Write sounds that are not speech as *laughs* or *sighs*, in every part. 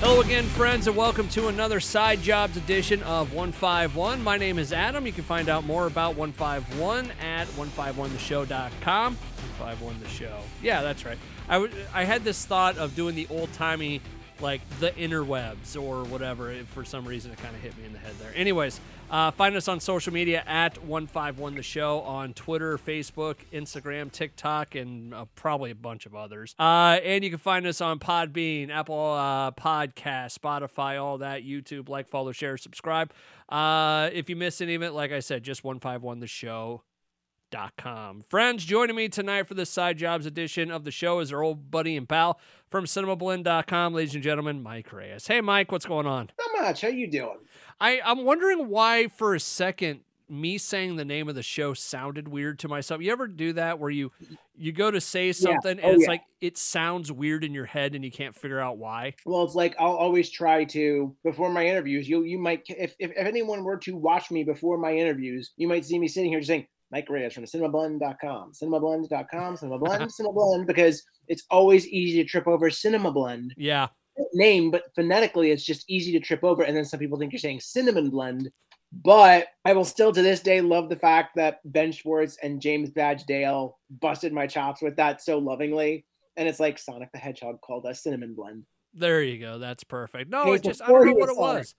Hello again, friends, and welcome to another Side Jobs edition of 151. My name is Adam. You can find out more about 151 at 151theshow.com. 151 The Show. Yeah, that's right. I, w- I had this thought of doing the old timey, like the interwebs or whatever. For some reason, it kind of hit me in the head there. Anyways, uh, find us on social media at 151 The Show on Twitter, Facebook, Instagram, TikTok, and uh, probably a bunch of others. Uh, and you can find us on Podbean, Apple uh, Podcast, Spotify, all that, YouTube. Like, follow, share, subscribe. Uh, if you miss any of it, like I said, just 151 The Show. Dot com. Friends, joining me tonight for this Side Jobs edition of the show is our old buddy and pal from cinemablend.com, ladies and gentlemen, Mike Reyes. Hey, Mike, what's going on? Not much. How you doing? I, I'm wondering why, for a second, me saying the name of the show sounded weird to myself. You ever do that where you you go to say something Oh, and it's yeah. like it sounds weird in your head and you can't figure out why? Well, it's like I'll always try to before my interviews. You you might if, if if anyone were to watch me before my interviews, you might see me sitting here just saying Mike Reyes from cinemablend.com, cinemablend.com, cinemablend, *laughs* cinemablend, because it's always easy to trip over cinemablend. Yeah. Name, but phonetically it's just easy to trip over. And then some people think you're saying cinnamon blend. But I will still to this day love the fact that Ben Schwartz and James Badge Dale busted my chops with that so lovingly. And it's like Sonic the Hedgehog called us cinnamon blend. There you go. That's perfect. No, It it just I don't know what it was.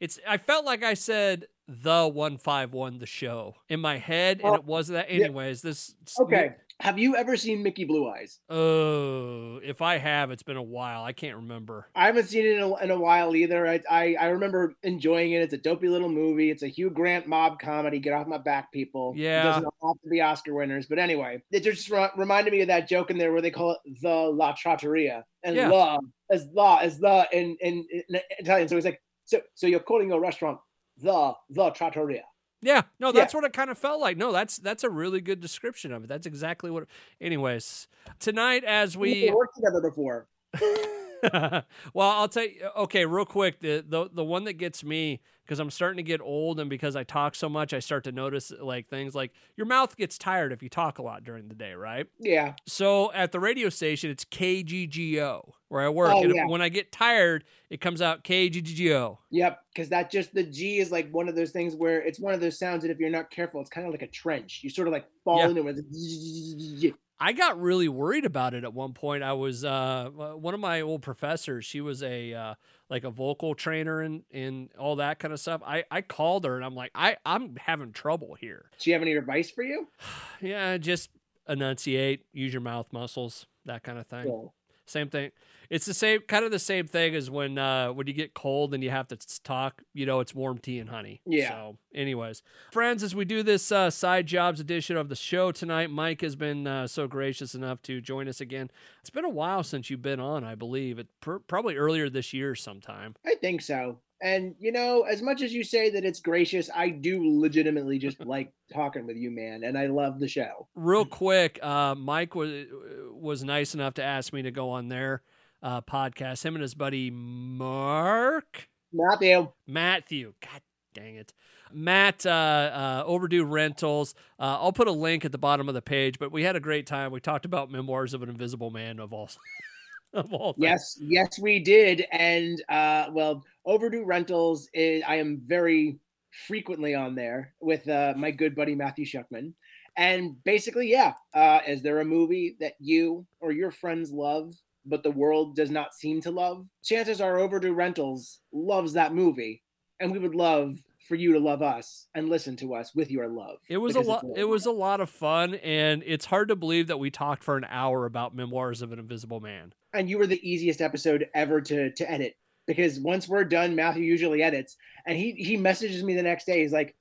It's I felt like I said the 151 the show in my head and Oh, it wasn't that yeah. anyways. This Okay. Have you ever seen Mickey Blue Eyes? Oh, if I have, it's been a while. I can't remember. I haven't seen it in a, in a while either. I, I I remember enjoying it. It's a dopey little movie. It's a Hugh Grant mob comedy. Get off my back, people. It Yeah. doesn't have to be Oscar winners, but anyway, it just re- reminded me of that joke in there where they call it the La Trattoria and Yeah. la as la as the in, in in Italian. So he's like, so so you're calling your restaurant the the Trattoria. Yeah, no, that's what it kind of felt like. No, that's that's a really good description of it. That's exactly what. Anyways, tonight as We we, worked together before. *laughs* *laughs* well, I'll tell you. Okay, real quick, the the the one that gets me because I'm starting to get old and because I talk so much, I start to notice like things like your mouth gets tired if you talk a lot during the day, right? Yeah. So at the radio station, it's KGGO where I work, Oh, and yeah. when I get tired, it comes out KGGO. Yep, because that just the G is like one of those things where it's one of those sounds that if you're not careful, it's kind of like a trench. You sort of like fall Yeah. into it. *laughs* I got really worried about it at one point. I was uh, one of my old professors. She was a uh, like a vocal trainer and and all that kind of stuff. I I called her and I'm like, I I'm having trouble here. Do you have any advice for you? *sighs* Yeah, just enunciate, use your mouth muscles, that kind of thing. Cool. Same thing. It's the same kind of the same thing as when uh when you get cold and you have to talk, you know, it's warm tea and honey. Yeah. So, anyways, friends, as we do this uh side jobs edition of the show tonight, Mike has been uh, so gracious enough to join us again. It's been a while since you've been on, I believe. It pr- probably earlier this year sometime. I think so. And you know, as much as you say that it's gracious, I do legitimately just *laughs* like talking with you, man, and I love the show. Real quick, uh Mike was was nice enough to ask me to go on their uh podcast. Him and his buddy Mark Matthew. Matthew. God dang it. Matt, uh, uh, Overdue Rentals. Uh, I'll put a link at the bottom of the page, but we had a great time. We talked about Memoirs of an Invisible Man of all, *laughs* of all things. Yes, yes, we did. And uh, well, overdue rentals. Is, I am very frequently on there with uh, my good buddy Matthew Shuckman. And basically, yeah, uh, is there a movie that you or your friends love, but the world does not seem to love? Chances are, overdue rentals loves that movie, and we would love for you to love us and listen to us with your love. It was a lot. It was a lot of fun, and it's hard to believe that we talked for an hour about Memoirs of an Invisible Man. and you were the easiest episode ever to to edit because once we're done, Matthew usually edits, and he he messages me the next day. He's like,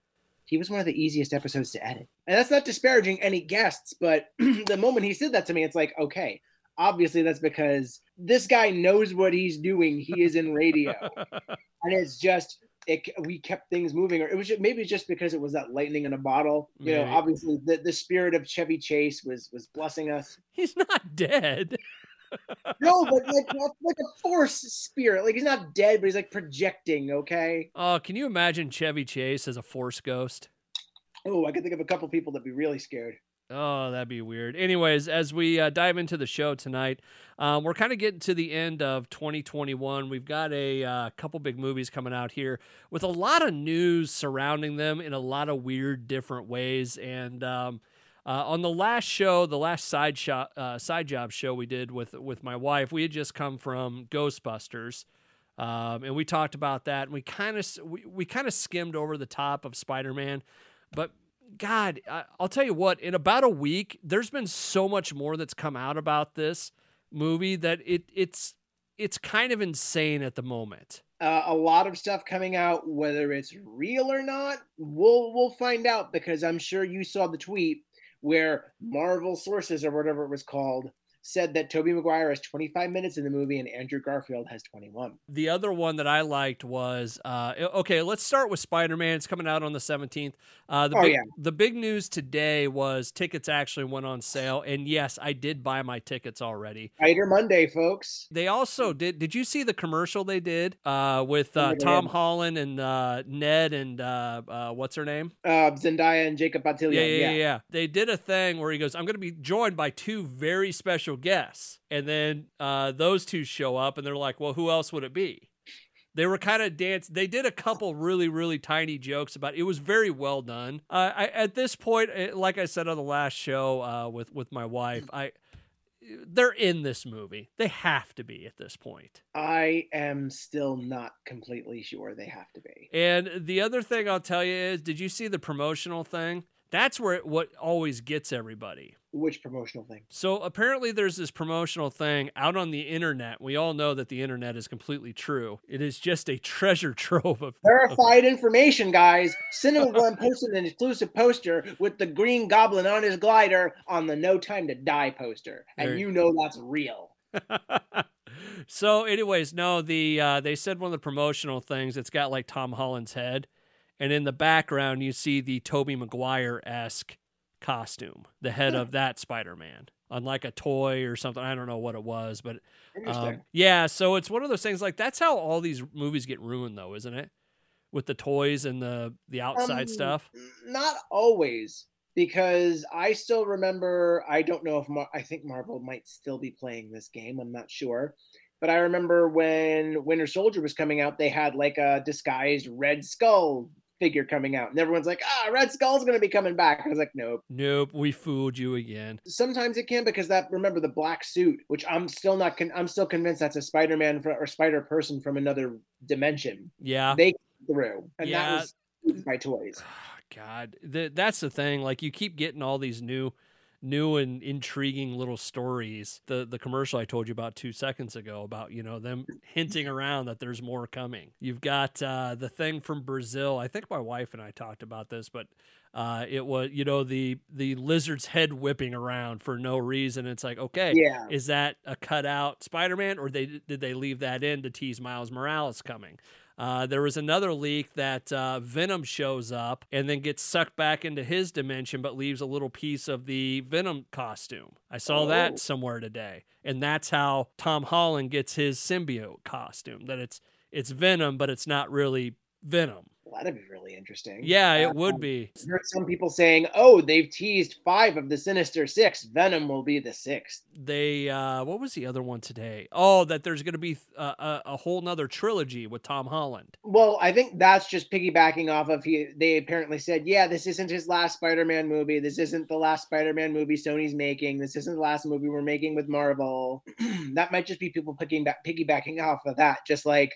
he was one of the easiest episodes to edit, and that's not disparaging any guests, but *clears throat* the moment he said that to me, it's like, okay, obviously that's because this guy knows what he's doing. He is in radio, *laughs* and it's just. It, we kept things moving, or it was just, maybe just because it was that lightning in a bottle. You know, obviously the, the spirit of Chevy Chase was was blessing us. He's not dead. No, but like like a force spirit. Like he's not dead, but he's like projecting. Okay. Oh, can you imagine Chevy Chase as a Force ghost? Oh, I could think of a couple people that'd be really scared. Oh, that'd be weird. Anyways, as we uh, dive into the show tonight, um, we're kind of getting to the end of 2021. We've got a uh, couple big movies coming out here with a lot of news surrounding them in a lot of weird, different ways. And um, uh, on the last show, the last side shot, uh, side job show we did with with my wife, we had just come from Ghostbusters. Um, and we talked about that, and we kind of we, we kind of skimmed over the top of Spider Man, but God, I, will tell you what, in about a week, there's been so much more that's come out about this movie that it it's it's kind of insane at the moment. Uh, a lot of stuff coming out, whether it's real or not, we'll we'll find out because I'm sure you saw the tweet where Marvel sources or whatever it was called said that Tobey Maguire has 25 minutes in the movie and Andrew Garfield has 21. The other one that I liked was uh, okay. Let's start with Spider Man. It's coming out on the 17th. Uh, the oh, big, yeah. The big news today was tickets actually went on sale, and yes, I did buy my tickets already. Spider Monday, folks. They also did. Did you see the commercial they did uh, with uh, Tom Holland and uh, Ned and uh, uh, what's her name? Uh, Zendaya and Jacob Batalon. Yeah, yeah, yeah, yeah. They did a thing where he goes, "I'm going to be joined by two very special guests," and then uh, those two show up, and they're like, "Well, who else would it be?" They were kind of dance. They did a couple really, really tiny jokes about. It, it was very well done. Uh, I, at this point, eh, like I said on the last show uh, with with my wife, I they're in this movie. They have to be at this point. I am still not completely sure they have to be. And the other thing I'll tell you is, did you see the promotional thing? That's where it, what always gets everybody. Which promotional thing? So apparently, there's this promotional thing out on the internet. We all know that the internet is completely true. It is just a treasure *laughs* trove of verified of- information, guys. Cinema *laughs* Glenn posted an exclusive poster with the Green Goblin on his glider on the No Time to Die poster, and there. you know that's real. *laughs* so, anyways, no, the uh, they said one of the promotional things. It's got like Tom Holland's head and in the background you see the Tobey Maguire esque costume, the head of that Spider Man, unlike a toy or something. I don't know what it was, but um, yeah. So it's one of those things. Like that's how all these movies get ruined, though, isn't it? With the toys and the the outside um, stuff. Not always, because I still remember. I don't know if Mar- I think Marvel might still be playing this game. I'm not sure. But I remember when Winter Soldier was coming out, they had like a disguised Red Skull figure coming out, and everyone's like, "Ah, Red Skull's going to be coming back." I was like, "Nope, nope, we fooled you again." Sometimes it can because that remember the black suit, which I'm still not, con- I'm still convinced that's a Spider-Man or Spider Person from another dimension. Yeah, they through, and yeah. that was by toys. *sighs* God, the, that's the thing. Like you keep getting all these new new and intriguing little stories. The the commercial I told you about two seconds ago about you know them hinting around that there's more coming. You've got uh, the thing from Brazil. I think my wife and I talked about this, but uh, it was you know the the lizard's head whipping around for no reason. It's like okay, yeah. is that a cutout Spider-Man or they did they leave that in to tease Miles Morales coming? Uh, there was another leak that uh, Venom shows up and then gets sucked back into his dimension, but leaves a little piece of the Venom costume. I saw oh. that somewhere today, and that's how Tom Holland gets his symbiote costume. That it's it's Venom, but it's not really Venom. Well, that'd be really interesting. Yeah, it would be. I heard some people saying, "Oh, they've teased five of the Sinister Six. Venom will be the sixth. They, uh, what was the other one today? Oh, that there's going to be uh, a, a whole nother trilogy with Tom Holland. Well, I think that's just piggybacking off of he. They apparently said, "Yeah, this isn't his last Spider-Man movie. This isn't the last Spider-Man movie Sony's making. This isn't the last movie we're making with Marvel." *clears throat* that might just be people picking back, piggybacking off of that, just like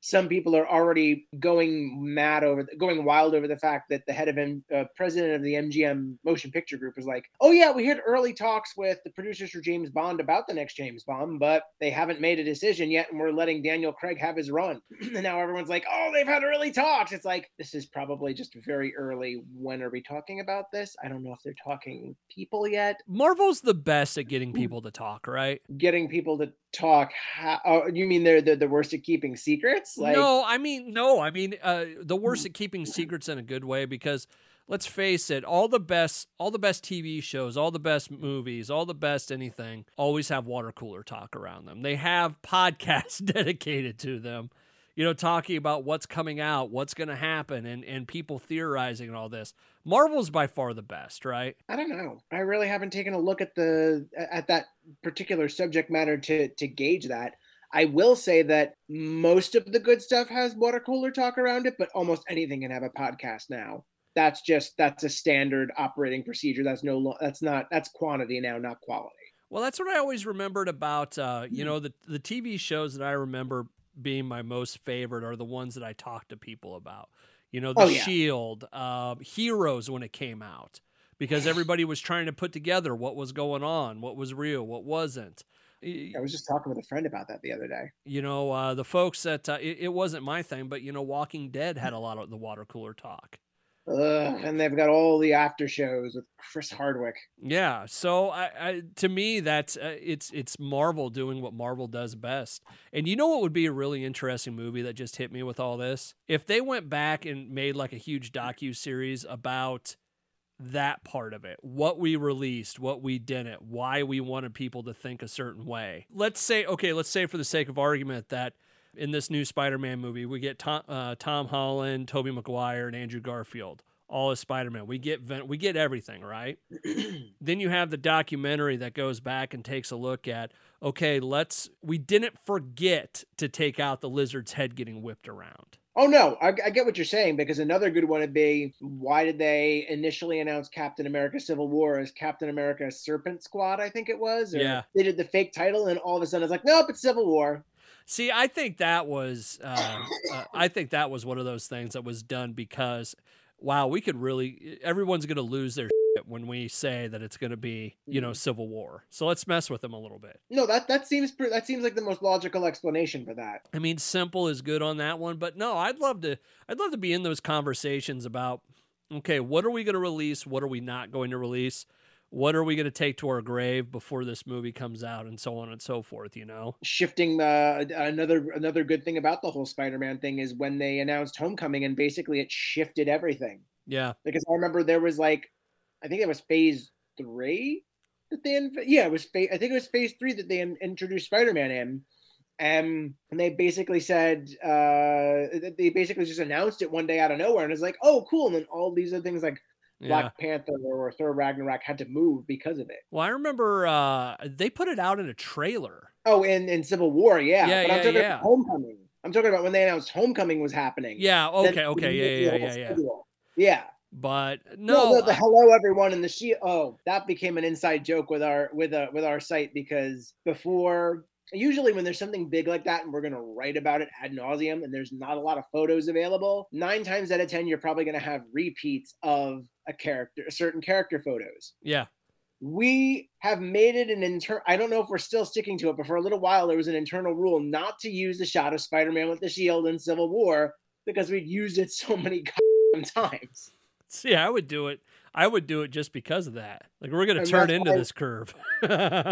some people are already going mad over the, going wild over the fact that the head of M, uh, president of the MGM Motion Picture Group is like, "Oh yeah, we had early talks with the producers for James Bond about the next James Bond, but they haven't made a decision yet, and we're letting Daniel Craig have his run." *clears throat* and now everyone's like, "Oh, they've had early talks." It's like this is probably just very early. When are we talking about this? I don't know if they're talking people yet. Marvel's the best at getting people to talk, right? Getting people to talk. How, oh, you mean they're, they're the worst at keeping secrets? Like, no, I mean no, I mean uh, the worst at keeping secrets in a good way because let's face it, all the best, all the best TV shows, all the best movies, all the best anything always have water cooler talk around them. They have *laughs* podcasts *laughs* dedicated to them. You know, talking about what's coming out, what's going to happen, and and people theorizing and all this. Marvel's by far the best, right? I don't know. I really haven't taken a look at the at that particular subject matter to to gauge that. I will say that most of the good stuff has water cooler talk around it, but almost anything can have a podcast now. That's just that's a standard operating procedure. That's no that's not that's quantity now, not quality. Well, that's what I always remembered about uh, you know the the TV shows that I remember being my most favorite are the ones that I talk to people about. You know, The Oh, yeah. Shield, uh, Heroes when it came out, because everybody was trying to put together what was going on, what was real, what wasn't. I was just talking with a friend about that the other day. You know, uh, the folks that uh, it, it wasn't my thing, but you know, Walking Dead had a lot of the water cooler talk. Ugh, and they've got all the after shows with Chris Hardwick. Yeah, so I, I to me that's uh, it's it's Marvel doing what Marvel does best. And you know what would be a really interesting movie that just hit me with all this? If they went back and made like a huge docu series about that part of it, what we released, what we didn't, why we wanted people to think a certain way. Let's say okay, let's say for the sake of argument that in this new Spider-Man movie, we get Tom, uh, Tom Holland, Tobey Maguire, and Andrew Garfield, all as Spider-Man. We get Ven- we get everything, right? *clears throat* then you have the documentary that goes back and takes a look at okay let's we didn't forget to take out the lizard's head getting whipped around Oh no, I, I get what you're saying because another good one would be why did they initially announce Captain America: Civil War as Captain America Serpent Squad? I think it was. Or Yeah. They did the fake title, and all of a sudden it's like, nope, it's Civil War. see i think that was uh, uh, i think that was one of those things that was done because wow we could really everyone's going to lose their when we say that it's going to be you know civil war so let's mess with them a little bit No, that that seems pre- that seems like the most logical explanation for that. I mean, simple is good on that one, but no, I'd love to. I'd love to be in those conversations about, okay, what are we going to release? What are we not going to release? What are we going to take to our grave before this movie comes out, and so on and so forth. You know? Shifting uh, another another good thing about the whole Spider-Man thing is when they announced Homecoming, and basically it shifted everything. Yeah, because I remember there was like, I think it was Phase Three that they, inv- yeah, it was phase. I think it was Phase Three that they in- introduced Spider-Man in, um, and they basically said, uh, they basically just announced it one day out of nowhere, and it's like, oh, cool, and then all these other things like yeah. Black Panther or Thor Ragnarok had to move because of it. Well, I remember uh, they put it out in a trailer. Oh, in in Civil War, yeah, Yeah, but I'm yeah, talking yeah. about Homecoming. I'm talking about when they announced Homecoming was happening. Yeah. Then Okay. Okay. Yeah. Yeah. Yeah. Yeah. Yeah. But No, no. the, the hello everyone and the she. Oh, that became an inside joke with our with a with our site because before usually when there's something big like that and we're gonna write about it ad nauseum and there's not a lot of photos available, nine times out of ten you're probably gonna have repeats of a character, certain character photos. yeah. We have made it an internal. I don't know if we're still sticking to it, but for a little while there was an internal rule not to use the shot of Spider-Man with the shield in Civil War because we'd used it so many *laughs* times. *laughs* See, I would do it. I would do it just because of that. Like we're gonna And turn into why- this curve. *laughs* and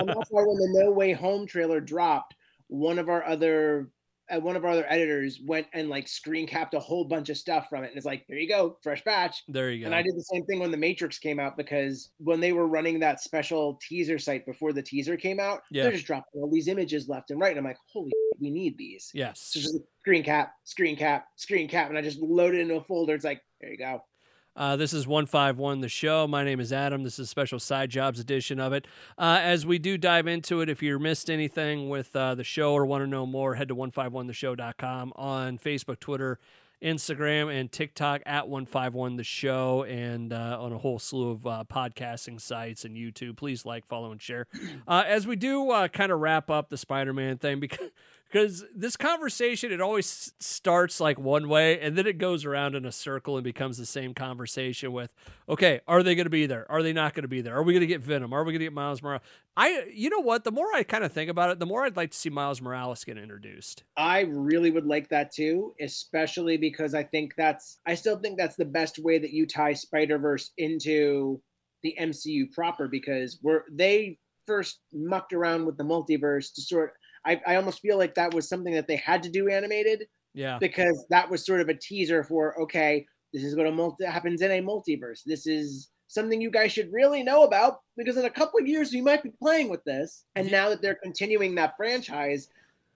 that's why when the No Way Home trailer dropped, one of our other uh, one of our other editors went and like screen capped a whole bunch of stuff from it, and it's like, there you go, fresh batch. there you go. And I did the same thing when The Matrix came out because when they were running that special teaser site before the teaser came out, Yeah. they're just dropping all these images left and right, and I'm like, holy, shit, we need these. Yes. So just screen cap, screen cap, screen cap, and I just loaded it into a folder. It's like, there you go. Uh, this is 151 The Show. My name is Adam. This is a special side jobs edition of it. Uh, as we do dive into it, if you missed anything with uh, the show or want to know more, head to 151theshow.com on Facebook, Twitter, Instagram, and TikTok at 151 The Show, and uh, on a whole slew of uh, podcasting sites and YouTube. Please like, follow, and share. Uh, as we do kind of wrap up the Spider Man thing, because because this conversation it always starts like one way and then it goes around in a circle and becomes the same conversation with okay are they going to be there? Are they not going to be there? Are we going to get venom? Are we going to get miles morales? I you know what? The more i kind of think about it the more i'd like to see miles morales get introduced. I really would like that too, especially because I think that's I still think that's the best way that you tie Spider Verse into the MCU proper because we're they first mucked around with the multiverse to sort. I, I almost feel like that was something that they had to do animated yeah because that was sort of a teaser for okay, this is what a multi happens in a multiverse. This is something you guys should really know about because in a couple of years you might be playing with this. And now that they're continuing that franchise,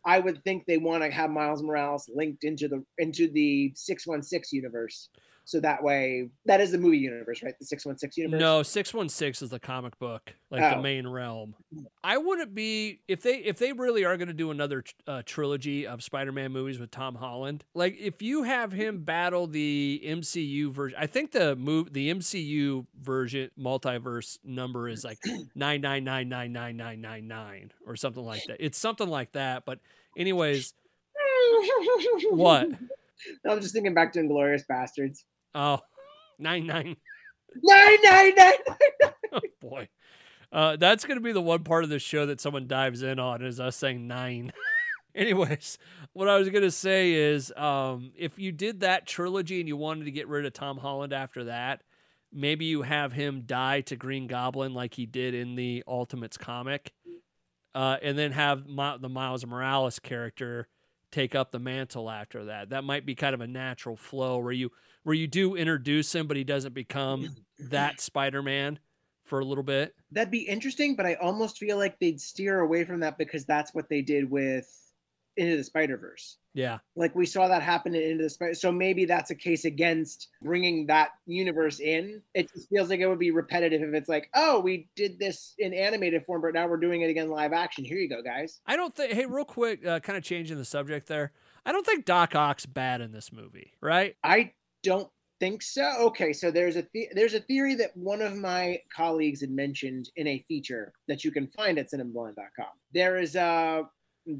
I would think they want to have Miles Morales linked into the into the 616 universe. So that way, that is the movie universe, right? The 616 universe? No, 616 is the comic book, like the Oh. main realm. I wouldn't be if they if they really are going to do another uh, trilogy of Spider-Man movies with Tom Holland. Like if you have him battle the MCU version, I think the move the MCU version multiverse number is like 9999999 or something like that. It's something like that, but anyways, *laughs* What? I'm just thinking back to Inglourious Basterds. Oh, 99 *laughs* Nine, nine, nine. *laughs* Oh boy. Uh, that's going to be the one part of the show that someone dives in on is us saying nine. *laughs* Anyways, what I was going to say is um, if you did that trilogy and you wanted to get rid of Tom Holland after that, maybe you have him die to Green Goblin like he did in the Ultimates comic, uh, and then have Mi- the Miles Morales character take up the mantle after that. That might be kind of a natural flow where you where you do introduce him, but he doesn't become that Spider Man for a little bit. That'd be interesting, but I almost feel like they'd steer away from that because that's what they did with Into the Spider Verse. Yeah, Like we saw that happen in Into the Spider. So maybe that's a case against bringing that universe in. It just feels like it would be repetitive if it's like, oh, we did this in animated form, but now we're doing it again live action. Here you go, guys. I don't think. Hey, real quick, uh, kind of changing the subject there. I don't think Doc Ock's bad in this movie, right? I don't think so. Okay, so there's a the- there's a theory that one of my colleagues had mentioned in a feature that you can find at cinemablend.com. There is uh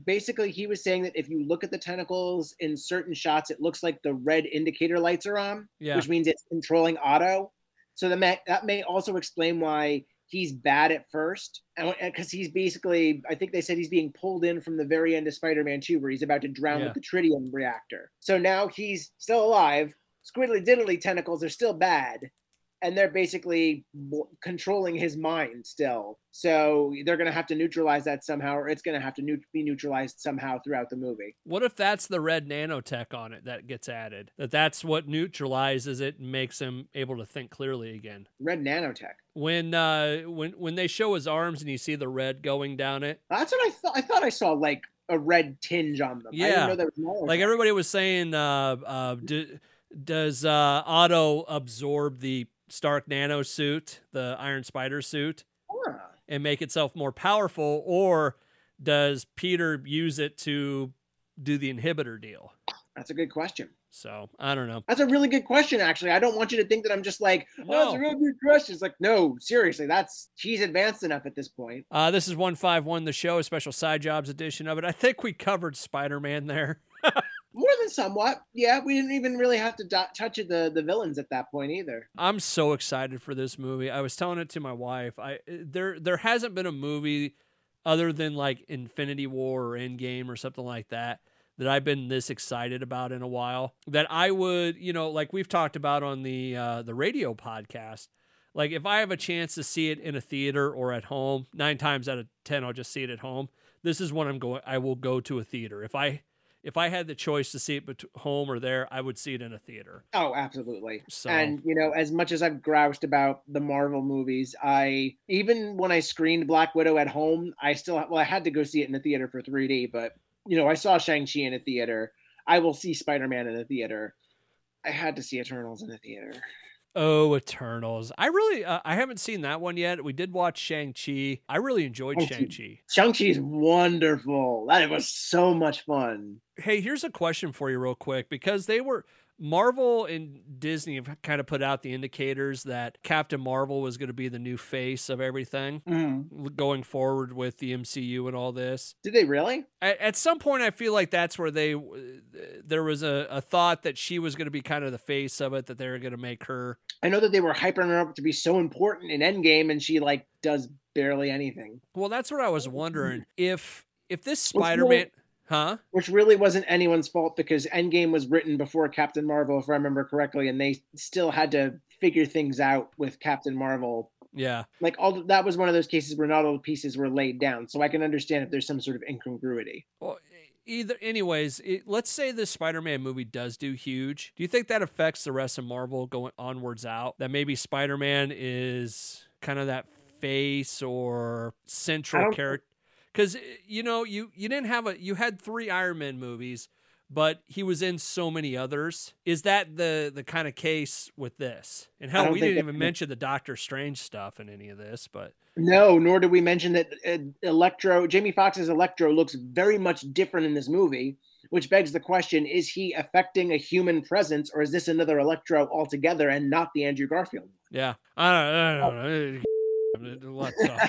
basically he was saying that if you look at the tentacles in certain shots, it looks like the red indicator lights are on, Yeah. which means it's controlling Otto. So that may, that may also explain why he's bad at first, because he's basically I think they said he's being pulled in from the very end of Spider-Man 2, where he's about to drown Yeah. with the tritium reactor. So now he's still alive. Squiddly diddly tentacles are still bad, and they're basically controlling his mind still. So they're gonna have to neutralize that somehow, or it's gonna have to neut- be neutralized somehow throughout the movie. What if that's the red nanotech on it that gets added? That that's what neutralizes it and makes him able to think clearly again. Red nanotech. When uh when when they show his arms and you see the red going down it, That's what I thought. I thought I saw like a red tinge on them. I Yeah. didn't know there was nanotech. like everybody was saying, uh, uh, does uh, Otto absorb the Stark nano suit, the Iron Spider suit? Huh. and make itself more powerful, or does Peter use it to do the inhibitor deal? That's a good question. So I don't know. That's a really good question, actually. I don't want you to think that I'm just like, oh, that's No. a real good question. It's like, no, seriously, that's he's advanced enough at this point. Uh, this is one five one the show, a special side jobs edition of it. I think we covered Spider Man there. *laughs* More than somewhat. Yeah, we didn't even really have to do- touch the the villains at that point either. I'm so excited for this movie. I was telling it to my wife. I there there hasn't been a movie other than like Infinity War or Endgame or something like that that I've been this excited about in a while. That I would, you know, like we've talked about on the uh, the radio podcast. Like if I have a chance to see it in a theater or at home, nine times out of ten I'll just see it at home. This is when I'm going. I will go to a theater if I if I had the choice to see it bet- home or there. I would see it in a theater. Oh, absolutely. So And you know, as much as I've groused about the Marvel movies, I even when I screened Black Widow at home, I still well, I had to go see it in the theater for 3D, but you know, I saw Shang Chi in a theater. I will see Spider Man in a theater. I had to see Eternals in a theater. Oh, Eternals. I really, uh, I haven't seen that one yet. We did watch Shang-Chi. I really enjoyed Shang-Chi. Shang-Chi. Shang Chi is wonderful. That was so much fun. Hey, here's a question for you, real quick, because they were, Marvel and Disney have kind of put out the indicators that Captain Marvel was going to be the new face of everything mm-hmm. going forward with the MCU and all this. Did they really? At, at some point, I feel like that's where they, uh, there was a, a thought that she was going to be kind of the face of it, that they were going to make her I know that they were hyping her up to be so important in Endgame, and she like does barely anything, Well, that's what I was mm-hmm. wondering. If if this Spider Man, huh? which really wasn't anyone's fault because Endgame was written before Captain Marvel, if I remember correctly, and they still had to figure things out with Captain Marvel. Yeah, Like all that was one of those cases where not all the pieces were laid down, so I can understand if there's some sort of incongruity. Well, either, anyways, it, let's say the Spider-Man movie does do huge. Do you think that affects the rest of Marvel going onwards out? That maybe Spider-Man is kind of that face or central character? Because you know, you you didn't have a you had three Iron Man movies, but he was in so many others. Is that the the kind of case with this? And hell, we didn't even mention the Doctor Strange stuff in any of this, but No, nor did we mention that uh, Electro, Jamie Foxx's Electro looks very much different in this movie, which begs the question: Is he affecting a human presence, or is this another Electro altogether and not the Andrew Garfield? yeah, I don't, I don't know. Let's talk.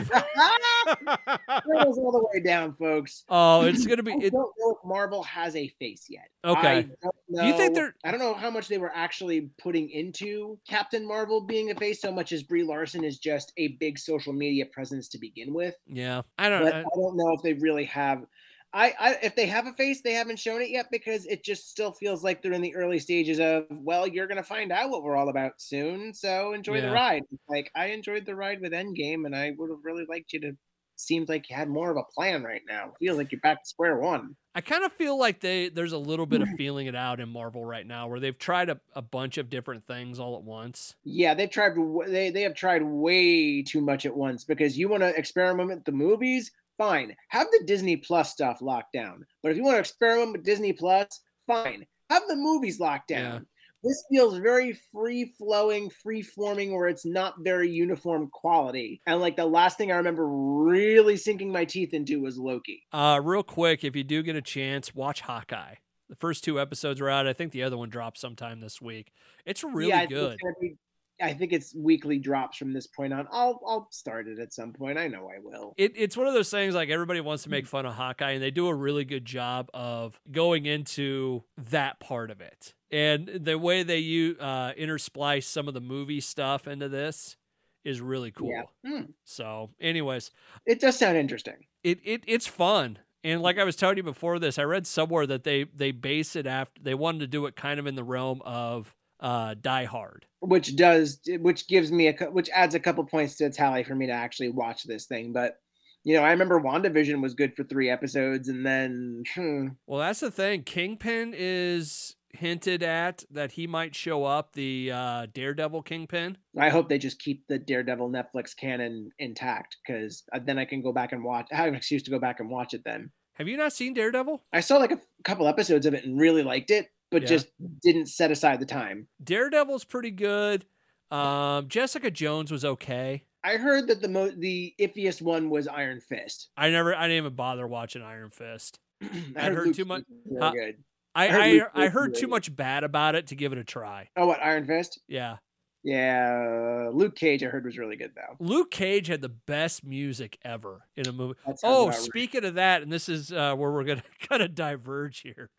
*laughs* Turtles all the way down, folks. oh, it's gonna be. I It, don't know if Marvel has a face yet. Okay. I don't know. Do you think they're- I don't know how much they were actually putting into Captain Marvel being a face, so much as Brie Larson is just a big social media presence to begin with. yeah, I don't. But I, I don't know if they really have. I, I if they have a face, they haven't shown it yet because it just still feels like they're in the early stages of. Well, you're gonna find out what we're all about soon, so enjoy Yeah. the ride. Like I enjoyed the ride with Endgame, and I would have really liked you to. Seems like you had more of a plan right now. Feels like you're back to square one. I kind of feel like they there's a little bit of *clears throat* feeling it out in Marvel right now, where they've tried a, a bunch of different things all at once. Yeah, they've tried. They they have tried way too much at once because you want to experiment with the movies. Fine, have the Disney Plus stuff locked down. But if you want to experiment with Disney Plus, fine, have the movies locked Yeah. down. This feels very free flowing, free forming, where it's not very uniform quality. And like the last thing I remember really sinking my teeth into was Loki. Uh, real quick, if you do get a chance, watch Hawkeye. The first two episodes are out. I think the other one drops sometime this week. It's really yeah, it's good. be- I think it's weekly drops from this point on. I'll I'll start it at some point. I know I will. It, it's one of those things like everybody wants to make fun of Hawkeye, and they do a really good job of going into that part of it. And the way they you uh, intersplice some of the movie stuff into this is really cool. Yeah. Hmm. So, anyways, It does sound interesting. it, it it's fun. And like I was telling you before this, I read somewhere that they they base it after they wanted to do it kind of in the realm of uh, Die Hard. which does which gives me a which adds a couple points to tally for me to actually watch this thing but you know i remember wandavision was good for three episodes and then hmm, Well, that's the thing. Kingpin is hinted at that he might show up. The uh, Daredevil Kingpin. i hope they just keep the daredevil netflix canon intact because then i can go back and watch i have an excuse to go back and watch it then Have you not seen Daredevil? i saw like a couple episodes of it and really liked it but Yeah. just didn't set aside the time Daredevil's pretty good. Um, Jessica Jones was okay. i heard that the mo- the iffiest one was iron fist I never, I didn't even bother watching Iron Fist. *clears throat* i I'd heard too much- really Huh? good. I, I heard I, I heard too much bad about it to give it a try. oh what iron fist Yeah, yeah luke cage i heard was really good though Luke Cage had the best music ever in a movie. Oh, about right. speaking of that, and this is uh, where we're gonna *laughs* kind of diverge here,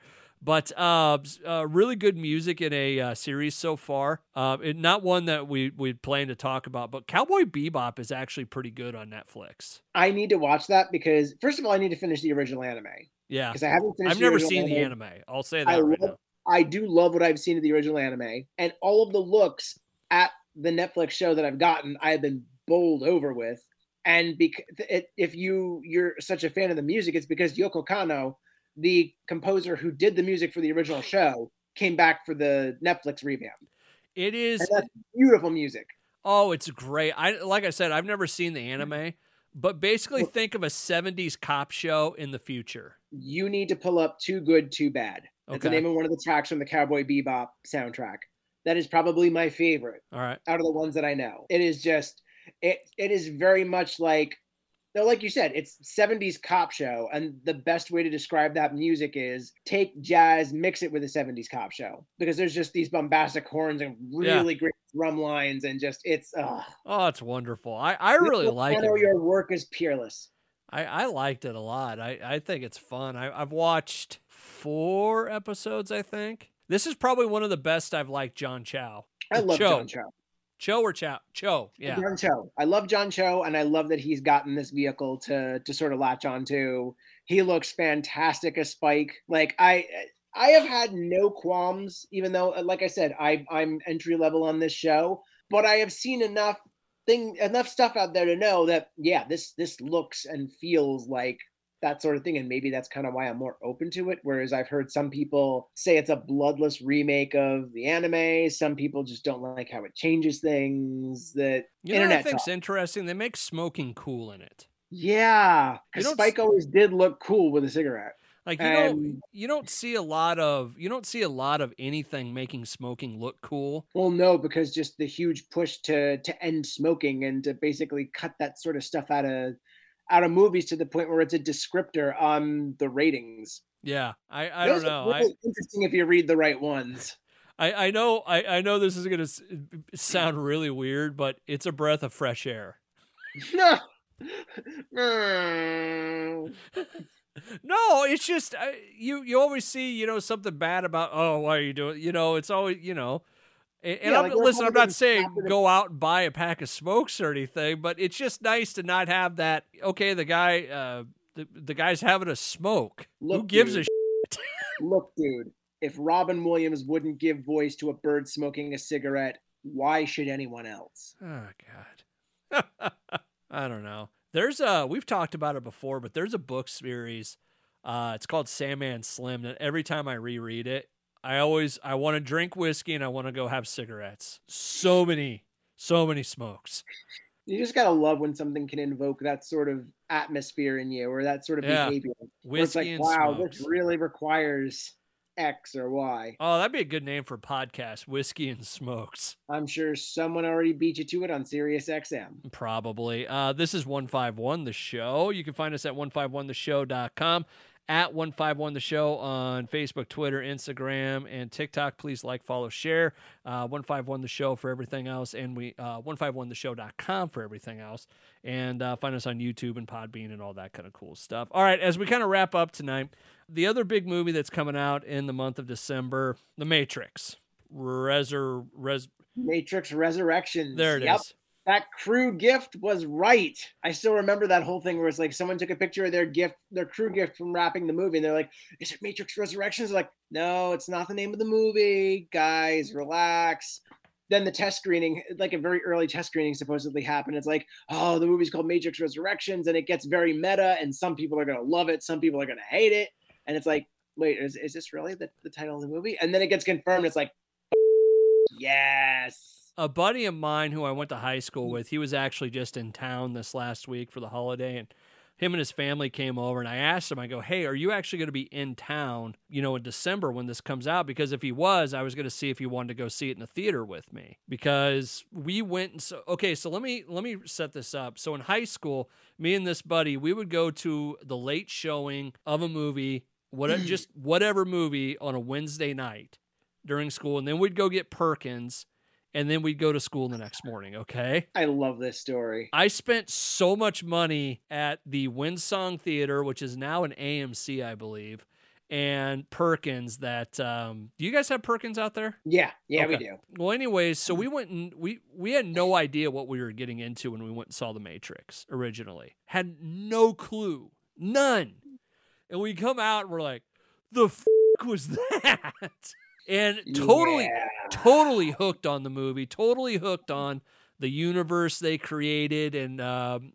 but uh, uh, really good music in a uh, series so far. Uh, not one that we we plan to talk about, but Cowboy Bebop is actually pretty good on Netflix. I need to watch that because first of all, I need to finish the original anime Yeah, because I haven't finished. I've the never seen the anime. I'll say that I right love-. I do love what I've seen of the original anime, and all of the looks at the Netflix show that I've gotten, I have been bowled over with. And because it, if you you're such a fan of the music, it's because Yoko Kanno, the composer who did the music for the original show, came back for the Netflix revamp. It is. Beautiful music. Oh, it's great. I like I said, I've never seen the anime, but basically think of a '70s cop show in the future. You need to pull up "Too Good, Too Bad." That's the name of one of the tracks from the Cowboy Bebop soundtrack. That is probably my favorite. All right. out of the ones that I know. It is just it it is very much like no, like you said, it's 70s cop show. And the best way to describe that music is take jazz, mix it with a 70s cop show. Because there's just these bombastic horns and Yeah. really great drum lines and just it's uh Oh, it's wonderful. I, I really like know it. your work is peerless. I, I liked it a lot. I, I think it's fun. I, I've watched four episodes, I think. This is probably one of the best I've liked John Chow. I love Cho. John Cho. Cho or Chow? Cho, yeah. John Cho. I love John Cho, and I love that he's gotten this vehicle to to sort of latch onto. He looks fantastic as Spike. Like I, I have had no qualms, even though, uh, like I said, I I'm entry level on this show, but I have seen enough thing enough stuff out there to know that yeah, this this looks and feels like that sort of thing and maybe that's kind of why i'm more open to it whereas i've heard some people say it's a bloodless remake of the anime some people just don't like how it changes things that You know I internet think's talk. interesting? They make smoking cool in it. yeah because spike always did look cool with a cigarette Like you don't you don't see a lot of you don't see a lot of anything making smoking look cool. Well, no, because just the huge push to to end smoking and to basically cut that sort of stuff out of out of movies to the point where it's a descriptor on the ratings. Yeah, I I don't know. Really I, interesting if you read the right ones. I I know I I know this is gonna sound really weird, but it's a breath of fresh air. no. *laughs* no, it's just you. You always see, you know, something bad about. Oh, why are you doing? You know, it's always, you know. And, and Yeah, I'm, like, listen, I'm not saying go out and buy a pack of smokes or anything, but it's just nice to not have that. Okay, the guy, uh, the the guy's having a smoke. Who Look, gives a dude. shit? *laughs* Look, dude, if Robin Williams wouldn't give voice to a bird smoking a cigarette, why should anyone else? Oh God, *laughs* I don't know. There's a we've talked about it before, but there's a book series. Uh, it's called Sandman Slim. And every time I reread it, I always I want to drink whiskey and I want to go have cigarettes. So many, so many smokes. You just gotta love when something can invoke that sort of atmosphere in you or that sort of Yeah. behavior. Where it's like, wow, smokes. this really requires X or Y. Oh, that'd be a good name for a podcast. Whiskey and smokes. I'm sure someone already beat you to it on Sirius XM. Probably. Uh, this is 151 The Show. You can find us at 151theshow.com, at 151 The Show on Facebook, Twitter, Instagram, and TikTok. Please like, follow, share. Uh, 151 The Show for everything else, and we uh, 151theshow.com for everything else. And uh, find us on YouTube and Podbean and all that kind of cool stuff. All right, as we kind of wrap up tonight, the other big movie that's coming out in the month of December, The Matrix. Resur- res- Matrix Resurrections. there it is. That crew gift was right. I still remember that whole thing where it's like someone took a picture of their gift, their crew gift from wrapping the movie, and they're like, "Is it Matrix Resurrections?" They're like, "No, it's not the name of the movie. Guys, relax." Then the test screening, like a very early test screening, supposedly happened. It's like, "Oh, the movie's called Matrix Resurrections," and it gets very meta, and some people are gonna love it, some people are gonna hate it, and it's like, "Wait, is is this really the, the title of the movie?" And then it gets confirmed. It's like, "Yes." A buddy of mine who I went to high school with, he was actually just in town this last week for the holiday and him and his family came over and I asked him, I go, Hey, are you actually going to be in town, you know, in December when this comes out? Because if he was, I was going to see if he wanted to go see it in the theater with me. Because we went and so okay, so let me let me set this up. So in high school, me and this buddy, we would go to the late showing of a movie, whatever *clears throat* just whatever movie on a Wednesday night during school, and then we'd go get Perkins and then we'd go to school the next morning, okay? I love this story. I spent so much money at the Windsong Theater, which is now an AMC, I believe, and Perkins that um do you guys have Perkins out there? Yeah, yeah, we do. Well, anyways, so we went and we we had no idea what we were getting into when we went and saw The Matrix originally. Had no clue, none. And we come out and we're like, the f- was *laughs* that? And totally, Yeah. totally hooked on the movie. Totally hooked on the universe they created, and um,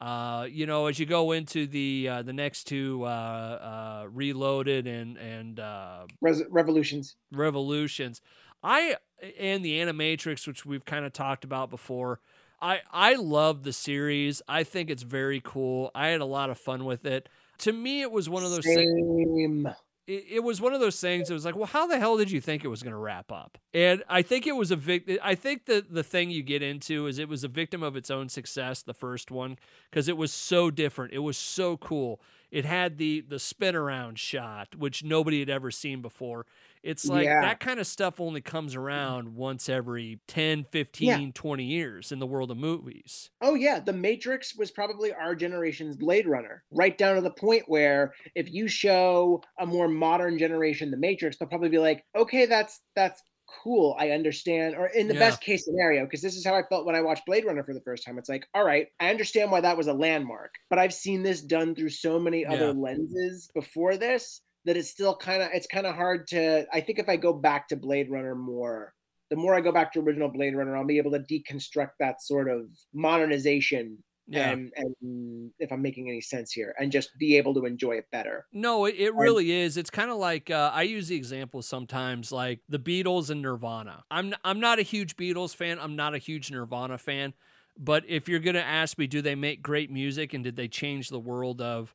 uh, you know, as you go into the uh, the next two, uh, uh, Reloaded and and uh, Res- revolutions. revolutions i and the animatrix which we've kind of talked about before i i love the series i think it's very cool i had a lot of fun with it to me it was one of those things Same. It, it was one of those things it was like well how the hell did you think it was going to wrap up? And i think it was a victim. i think that the thing you get into is it was a victim of its own success the first one because it was so different. It was so cool. It had the the spin around shot which nobody had ever seen before it's like Yeah. that kind of stuff only comes around once every 10 15 20 years in the world of movies Oh yeah, The Matrix was probably our generation's Blade Runner, right down to the point where if you show a more modern generation The Matrix, they'll probably be like, "Okay, that's that's cool. I understand." Or in the Yeah. best case scenario, because this is how I felt when I watched Blade Runner for the first time. It's like, "All right, I understand why that was a landmark, but I've seen this done through so many other Yeah. lenses before this that it's still kind of it's kind of hard to I think if I go back to Blade Runner more the more I go back to original Blade Runner, I'll be able to deconstruct that sort of modernization yeah and and if I'm making any sense here, and just be able to enjoy it better. No, it, it really is. It's kind of like uh, I use the example sometimes, like the Beatles and Nirvana. I'm I'm not a huge Beatles fan. I'm not a huge Nirvana fan. But if you're gonna ask me, do they make great music and did they change the world of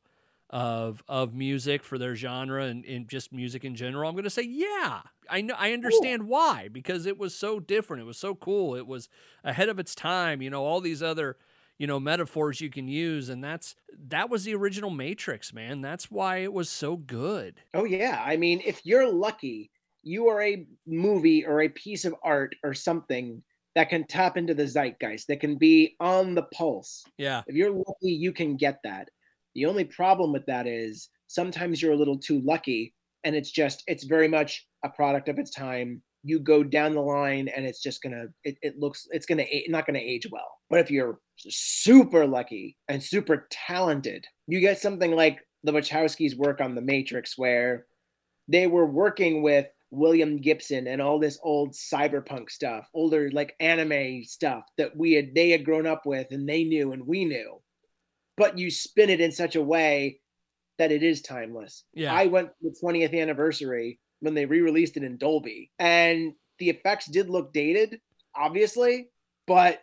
of of music for their genre and, and just music in general, I'm going to say yeah. I know I understand cool. why because it was so different. It was so cool. It was ahead of its time. You know, all these other you know metaphors you can use and that's that was the original matrix man that's why it was so good oh yeah i mean if you're lucky you are a movie or a piece of art or something that can tap into the zeitgeist that can be on the pulse yeah if you're lucky you can get that the only problem with that is sometimes you're a little too lucky and it's just it's very much a product of its time. You go down the line and it's just gonna it, it looks it's gonna not gonna age well. But if you're super lucky and super talented you get something like the wachowskis work on the matrix where they were working with william gibson and all this old cyberpunk stuff older like anime stuff that we had they had grown up with and they knew and we knew but you spin it in such a way that it is timeless yeah i went to the 20th anniversary when they re-released it in Dolby, and the effects did look dated, obviously, but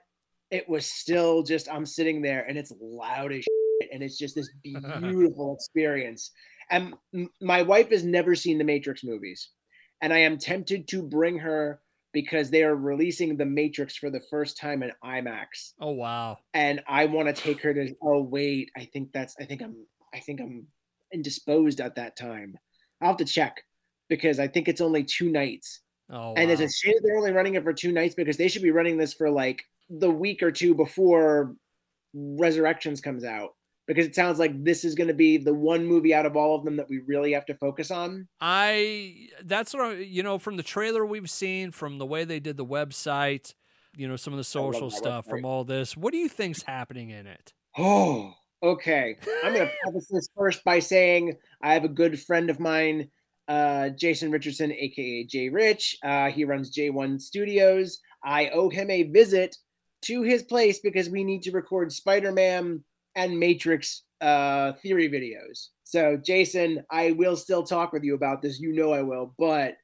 it was still just I'm sitting there and it's loud as shit, and it's just this *laughs* beautiful experience. And my wife has never seen the Matrix movies, and I am tempted to bring her because they are releasing the Matrix for the first time in IMAX. Oh wow! And I want to take her to. Oh wait, I think that's. I think I'm. I think I'm indisposed at that time. I'll have to check because I think it's only two nights. Oh, wow. and it's a shame they're only running it for two nights because they should be running this for like the week or two before Resurrections comes out. Because it sounds like this is going to be the one movie out of all of them that we really have to focus on. I that's what I, you know from the trailer we've seen, from the way they did the website, you know, some of the social stuff, website. from all this. What do you think's happening in it? Oh, okay. I'm going *laughs* to preface this first by saying I have a good friend of mine uh, Jason Richardson, aka Jay Rich. Uh, he runs J1 Studios. I owe him a visit to his place because we need to record Spider Man and Matrix uh, theory videos. So, Jason, I will still talk with you about this. You know I will. But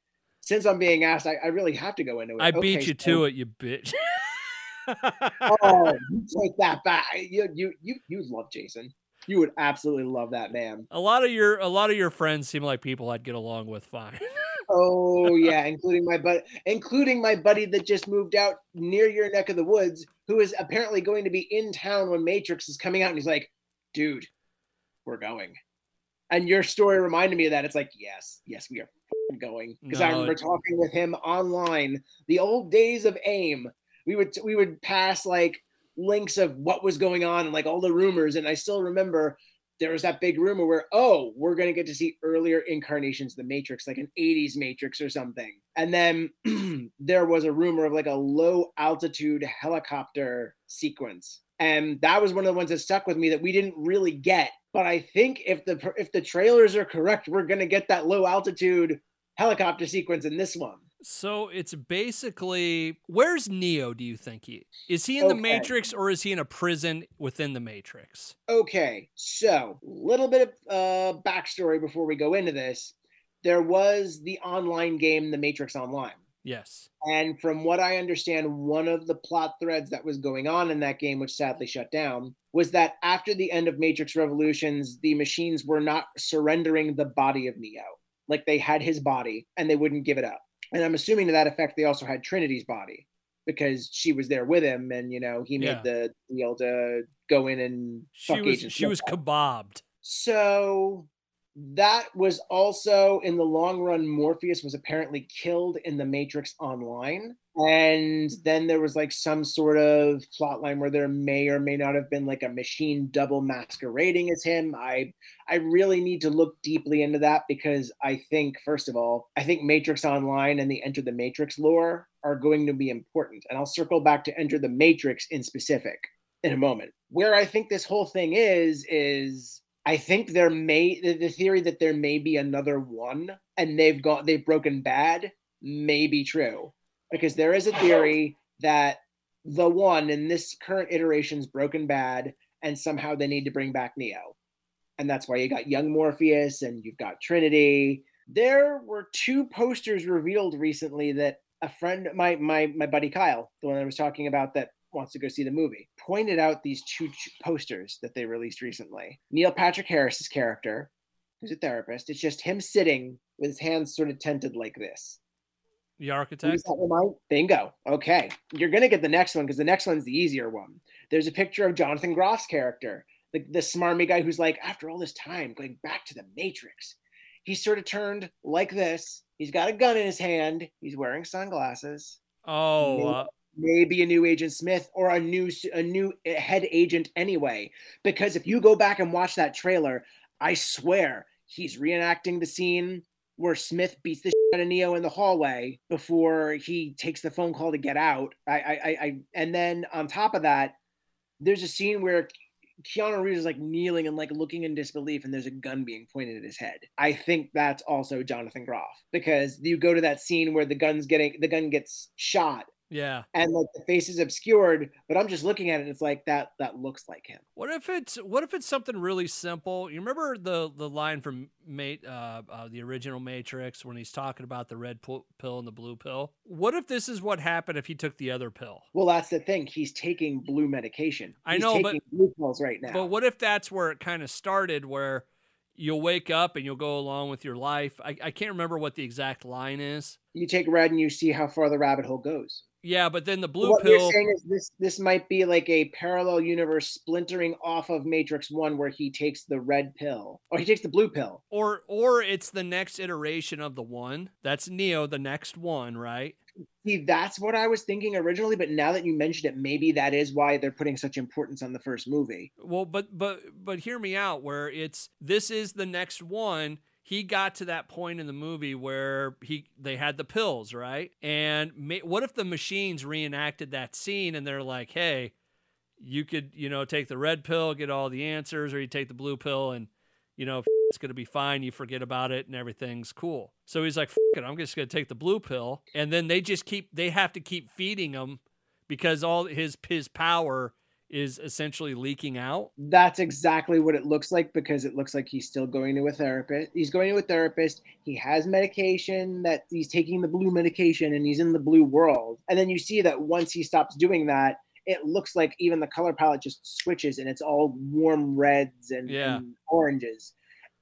since I'm being asked, I, I really have to go into it. I okay, beat you so, to it, you bitch. oh, *laughs* you take that back. You, you, you, you love Jason you would absolutely love that man. A lot of your a lot of your friends seem like people I'd get along with fine. *laughs* oh yeah, including my but including my buddy that just moved out near your neck of the woods, who is apparently going to be in town when Matrix is coming out, and he's like, "Dude, we're going." And your story reminded me of that. It's like, yes, yes, we are going because no, I remember talking with him online, the old days of AIM. We would we would pass like links of what was going on and like all the rumors. And I still remember there was that big rumor where, oh, we're going to get to see earlier incarnations of the Matrix, like an 80s Matrix or something. And then *clears throat* there was a rumor of like a low altitude helicopter sequence. And that was one of the ones that stuck with me that we didn't really get. But I think if the if the trailers are correct, we're going to get that low altitude helicopter sequence in this one. So it's basically where's Neo? Do you think he is he in okay. the Matrix or is he in a prison within the Matrix? Okay, so a little bit of uh, backstory before we go into this. There was the online game, The Matrix Online. Yes. And from what I understand, one of the plot threads that was going on in that game, which sadly shut down, was that after the end of Matrix Revolutions, the machines were not surrendering the body of Neo. Like they had his body and they wouldn't give it up and I'm assuming to that effect they also had Trinity's body because she was there with him, and you know he made yeah. the deal to go in and she was she was kebabbed. So that was also in the long run morpheus was apparently killed in the matrix online. And then there was like some sort of plot line where there may or may not have been like a machine double masquerading as him. I i really need to look deeply into that because i think first of all i think matrix online and the enter the matrix lore are going to be important. And i'll circle back to enter the matrix in specific in a moment. Where i think this whole thing is is I think there may the, the theory that there may be another one and they've got they've broken bad may be true because there is a theory that the one in this current iteration is broken bad and somehow they need to bring back Neo. And that's why you got young Morpheus and you've got Trinity. There were two posters revealed recently that a friend my my my buddy Kyle, the one I was talking about that wants to go see the movie, pointed out these two posters that they released recently. Neil Patrick Harris's character, who's a therapist, it's just him sitting with his hands sort of tented like this. The architect. does that remind? Bingo. Okay. You're going to get the next one because the next one's the easier one. There's a picture of Jonathan Groff's character, the, the smarmy guy who's like, after all this time, going back to the Matrix. He's sort of turned like this. He's got a gun in his hand. He's wearing sunglasses. Oh, uh, Maybe a new Agent Smith or a new a new head agent anyway. Because if you go back and watch that trailer, I swear he's reenacting the scene where Smith beats the shit out of Neo in the hallway before he takes the phone call to get out. I, I, I, and then on top of that, there's a scene where Keanu Reeves is like kneeling and like looking in disbelief, and there's a gun being pointed at his head. I think that's also Jonathan Groff because you go to that scene where the gun's getting the gun gets shot yeah. and like the face is obscured, but I'm just looking at it. It's like that. That looks like him. What if it's what if it's something really simple? You remember the the line from Mate, uh, uh, the original Matrix when he's talking about the red pill and the blue pill? What if this is what happened if he took the other pill? Well, that's the thing. He's taking blue medication. I He's know, but- taking blue pills right now. But what if that's where it kind of started, where you'll wake up and you'll go along with your life? I, I can't remember what the exact line is. you take red and you see how far the rabbit hole goes. Yeah, but then the blue what pill. you're saying is this this might be like a parallel universe splintering off of Matrix One, where he takes the red pill or he takes the blue pill. or or it's the next iteration of the one that's neo the next one right See, that's what I was thinking originally, but now that you mentioned it, maybe that is why they're putting such importance on the first movie. well but but but hear me out where it's this is the next one he got to that point in the movie where he they had the pills right? And ma- what if the machines reenacted that scene and they're like hey you could you know take the red pill get all the answers or you take the blue pill and you know *laughs* it's going to be fine you forget about it and everything's cool. So he's like it i'm just going to take the blue pill. And then they just keep they have to keep feeding him because all his his power is essentially leaking out That's exactly what it looks like because it looks like he's still going to a therapist. He's going to a therapist. He has medication that he's taking the blue medication and he's in the blue world. And then you see that once he stops doing that, it looks like even the color palette just switches and it's all warm reds and, Yeah. and oranges.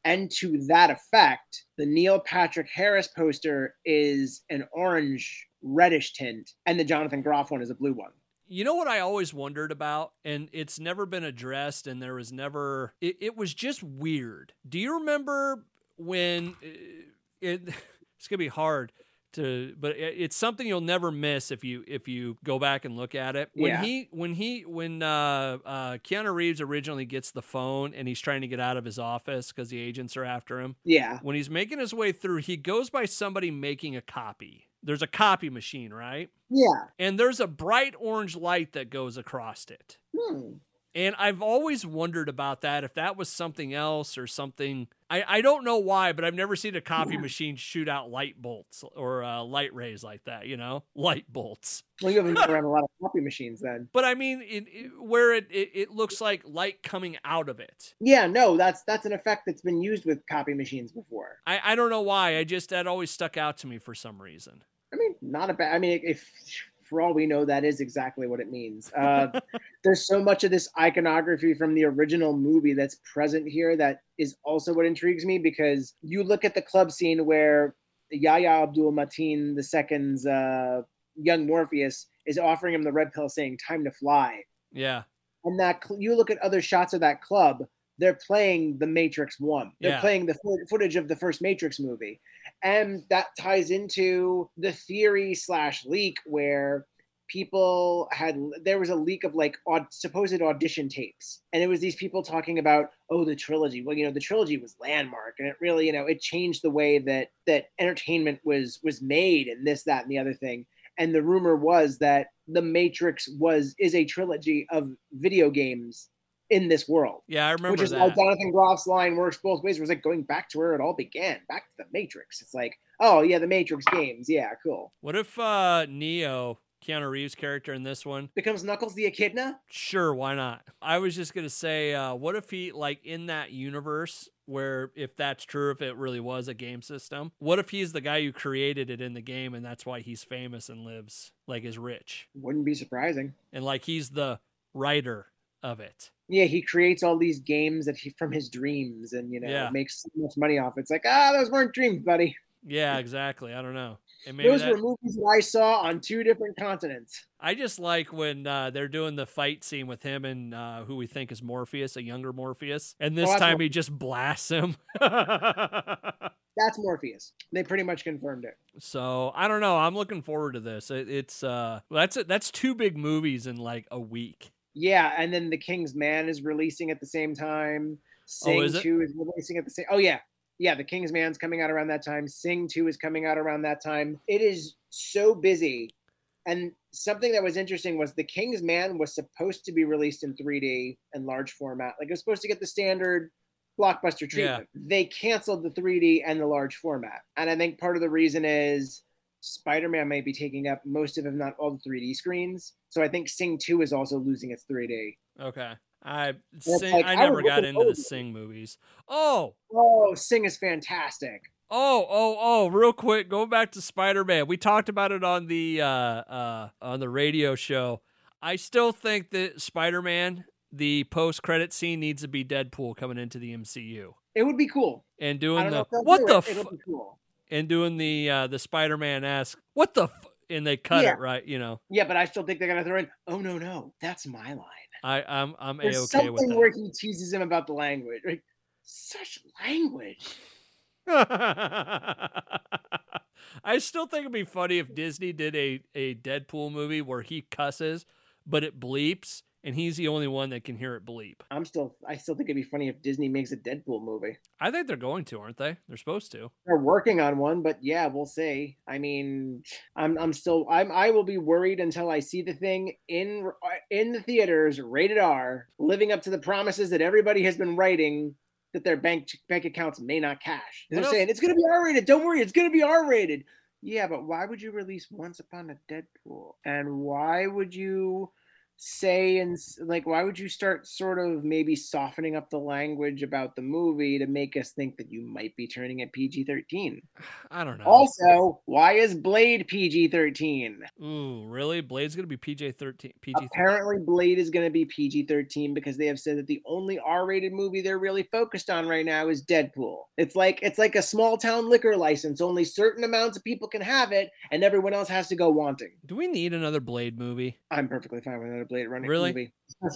And to that effect, the Neil Patrick Harris poster is an orange reddish tint, and the Jonathan Groff one is a blue one. You know what I always wondered about, and it's never been addressed, and there was never. It, it was just weird. Do you remember when uh, it? *laughs* It's gonna be hard to, but it, it's something you'll never miss if you if you go back and look at it. When Yeah. he when he when uh, uh, Keanu Reeves originally gets the phone and he's trying to get out of his office because the agents are after him. Yeah. When he's making his way through, he goes by somebody making a copy. There's a copy machine, right? Yeah. And there's a bright orange light that goes across it. Hmm. And I've always wondered about that, if that was something else or something. I, I don't know why, but I've never seen a copy machine shoot out light bolts or uh, light rays like that, you know? Light bolts. Well, you haven't been around a lot of *laughs* copy machines then. But I mean, it, it, where it, it, it looks like light coming out of it. Yeah, no, that's that's an effect that's been used with copy machines before. I, I don't know why. I just, that always stuck out to me for some reason. Not a bad. I mean, if for all we know, that is exactly what it means. Uh, *laughs* there's so much of this iconography from the original movie that's present here that is also what intrigues me because you look at the club scene where Yahya Abdul Mateen II's uh, young Morpheus is offering him the red pill, saying "Time to fly." Yeah. and that cl- you look at other shots of that club they're playing the matrix one they're Yeah. playing the fo- footage of the first matrix movie and that ties into the theory slash leak where people had there was a leak of like aud- supposed audition tapes. And it was these people talking about oh the trilogy. Well you know the trilogy was landmark and it really you know it changed the way that that entertainment was was made and this that and the other thing. And the rumor was that the matrix was is a trilogy of video games in this world. Yeah, I remember which is that. how jonathan groff's line works both ways. It was like going back to where it all began back to the matrix. It's like oh yeah the matrix games. Yeah cool. What if uh, Neo, Keanu Reeves' character in this one, becomes knuckles the echidna? Sure, why not? I was just gonna say, uh, what if he like in that universe where if that's true, if it really was a game system, what if he's the guy who created it in the game and that's why he's famous and lives like is rich? Wouldn't be surprising. And like he's the writer of it. Yeah, he creates all these games that he from his dreams, and you know Yeah. makes so much money off. It's like ah, those weren't dreams, buddy. Yeah, exactly. I don't know. Those that, were movies that I saw on two different continents. I just like when uh, they're doing the fight scene with him and uh, who we think is Morpheus, a younger Morpheus, and this Oh, time Mor- he just blasts him. *laughs* That's Morpheus. They pretty much confirmed it. so I don't know. I'm looking forward to this. It, it's uh, that's it that's two big movies in like a week. Yeah, and then The King's Man is releasing at the same time. Sing Oh, is 2 is releasing at the same Oh yeah. Yeah, The King's Man's coming out around that time. Sing 2 is coming out around that time. It is so busy. And something that was interesting was The King's Man was supposed to be released in 3D and large format. Like it was supposed to get the standard blockbuster treatment. They canceled the 3D and the large format. And I think part of the reason is Spider-Man may be taking up most of, if not all, the 3D screens. So I think Sing 2 is also losing its 3D. Okay. I sing, like, I I never was got into the forward to it. Sing movies. Oh, Oh, Sing is fantastic. Oh, oh, oh, real quick, going back to Spider-Man. We talked about it on the uh uh on the radio show. I still think that Spider-Man, the post-credit scene needs to be Deadpool coming into the MCU It would be cool. and doing the what the it. It'll be cool. And doing the uh the Spider-Man ask what the f-? and they cut Yeah. it right, you know. Yeah, but I still think they're gonna throw in. Oh no, no, that's my line. I I'm I'm a-okay with that. something where he teases him about the language. Like, such language. *laughs* I still think it'd be funny if Disney did a, a Deadpool movie where he cusses, but it bleeps, and he's the only one that can hear it bleep. I'm still. I still think it'd be funny if Disney makes a Deadpool movie. I think they're going to, aren't they? They're supposed to. They're working on one, but yeah, we'll see. I mean, I'm. I'm still. I'm. I will be worried until I see the thing in in the theaters, rated R, living up to the promises that everybody has been writing that their bank bank accounts may not cash. They're else- saying it's going to be R rated. Don't worry, it's going to be R rated. Yeah, but why would you release Once Upon a Deadpool? And why would you say and like why would you start sort of maybe softening up the language about the movie to make us think that you might be turning it PG-13? *sighs* I don't know. Also, why is Blade PG-13? Ooh, really? Blade's gonna be PJ thirteen. PG-13. Apparently, Blade is going to be PG 13 because they have said that the only R rated movie they're really focused on right now is Deadpool. It's like it's like a small town liquor license. Only certain amounts of people can have it, and everyone else has to go wanting. Do we need another Blade movie? I'm perfectly fine with another Blade running Really? movie.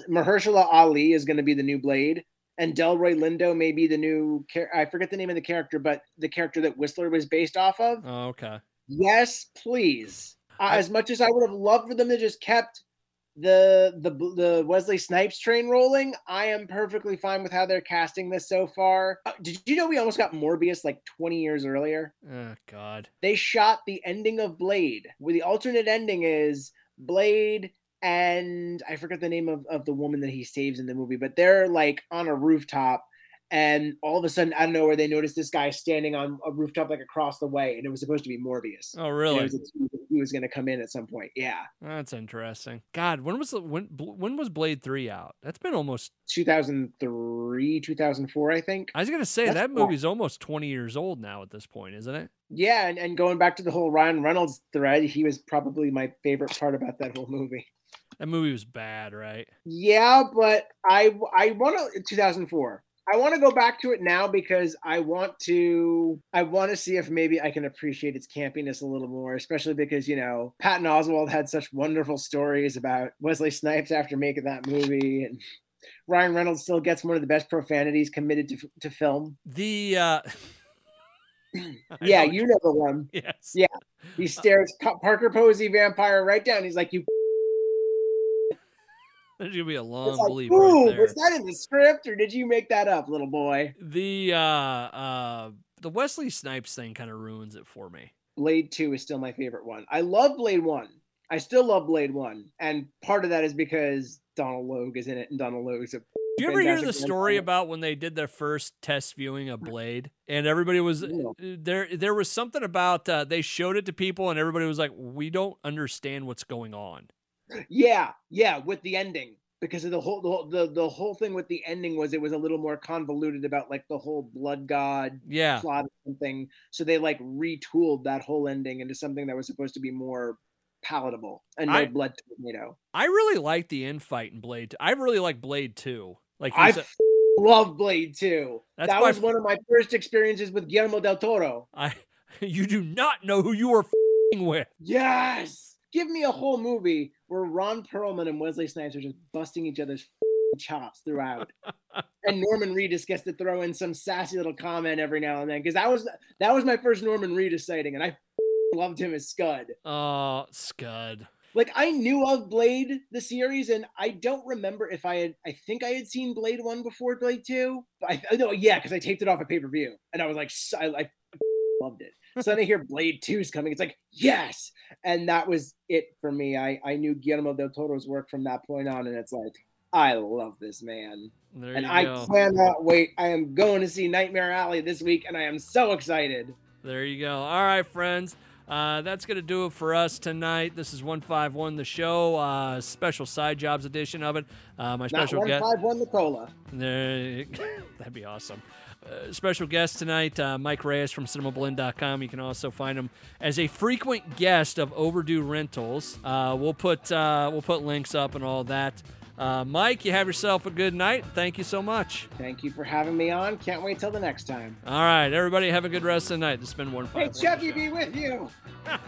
Mahershala Ali is going to be the new Blade, and Delroy Lindo may be the new. I forget the name of the character, but the character that Whistler was based off of. Oh, okay. Yes, please. I- as much as I would have loved for them to just kept the the the Wesley Snipes train rolling, I am perfectly fine with how they're casting this so far. Uh, did you know we almost got Morbius like 20 years earlier? Oh God. They shot the ending of Blade, where the alternate ending is Blade and I forget the name of, of the woman that he saves in the movie, but they're like on a rooftop and all of a sudden I don't know where they noticed this guy standing on a rooftop like across the way and it was supposed to be Morbius. Oh really? was he was going to come in at some point. Yeah. That's interesting. God, when was the when when was Blade three out? That's been almost. 2003, 2004, I think. I was gonna say That's that cool. movie's almost twenty years old now at this point, isn't it? Yeah. And, and going back to the whole Ryan Reynolds thread, he was probably my favorite part about that whole movie. That movie was bad, right? Yeah, but I I want to 2004. I want to go back to it now because I want to I want to see if maybe I can appreciate its campiness a little more, especially because you know Patton Oswalt had such wonderful stories about Wesley Snipes after making that movie, and Ryan Reynolds still gets one of the best profanities committed to to film. The uh *clears throat* *laughs* Yeah, know- you know the one. *laughs* Yes. Yeah. He stares Pa- Parker Posey vampire right down. He's like, "You." There's gonna be a long like, bleep Ooh, right there. was that in the script or did you make that up, little boy? The uh uh the Wesley Snipes thing kind of ruins it for me. Blade 2 is still my favorite one. I love Blade 1. I still love Blade 1. And part of that is because Donal Logue is in it and Donal Logue's a Do you ever hear the story about when they did their first test viewing of Blade and everybody was there there was something about uh, they showed it to people and everybody was like we don't understand what's going on. Yeah, yeah, with the ending. Because of the whole the, whole- the the whole thing with the ending was it was a little more convoluted about like the whole blood god Yeah. plot or something. So they like retooled that whole ending into something that was supposed to be more palatable and no I- blood tornado. I really like the infight in Blade. I really like Blade 2. Like I a- love Blade 2. That's that was f- one of my first experiences with Guillermo del Toro. I *laughs* you do not know who you are with. Yes. Give me a whole movie where Ron Perlman and Wesley Snipes are just busting each other's chops throughout. *laughs* and Norman Reedus gets to throw in some sassy little comment every now and then because that was that was my first Norman Reedus sighting, and I loved him as Scud. Oh, Scud. Like I knew of Blade the series, and I don't remember if I had. I think I had seen Blade one before Blade two. But I no, yeah, because I taped it off a pay per view, and I was like, I, I loved it. So then I hear Blade two is coming. It's like yes, and that was it for me. I I knew Guillermo del Toro's work from that point on, and it's like I love this man, There and I go. cannot wait. I am going to see Nightmare Alley this week, and I am so excited. There you go. All right, friends. Uh, that's going to do it for us tonight. This is 151 The Show, uh, special side jobs edition of it. Uh, my special one guest. five one Nicola. There, *laughs* that'd be awesome. Uh, special guest tonight, uh, Mike Reyes from CinemaBlend.com. You can also find him as a frequent guest of Overdue Rentals. Uh, we'll put uh, we'll put links up and all that. Uh, Mike, you have yourself a good night. Thank you so much. Thank you for having me on. Can't wait till the next time. All right, everybody, have a good rest of the night. This has been one Hey. Chucky, be with you. *laughs*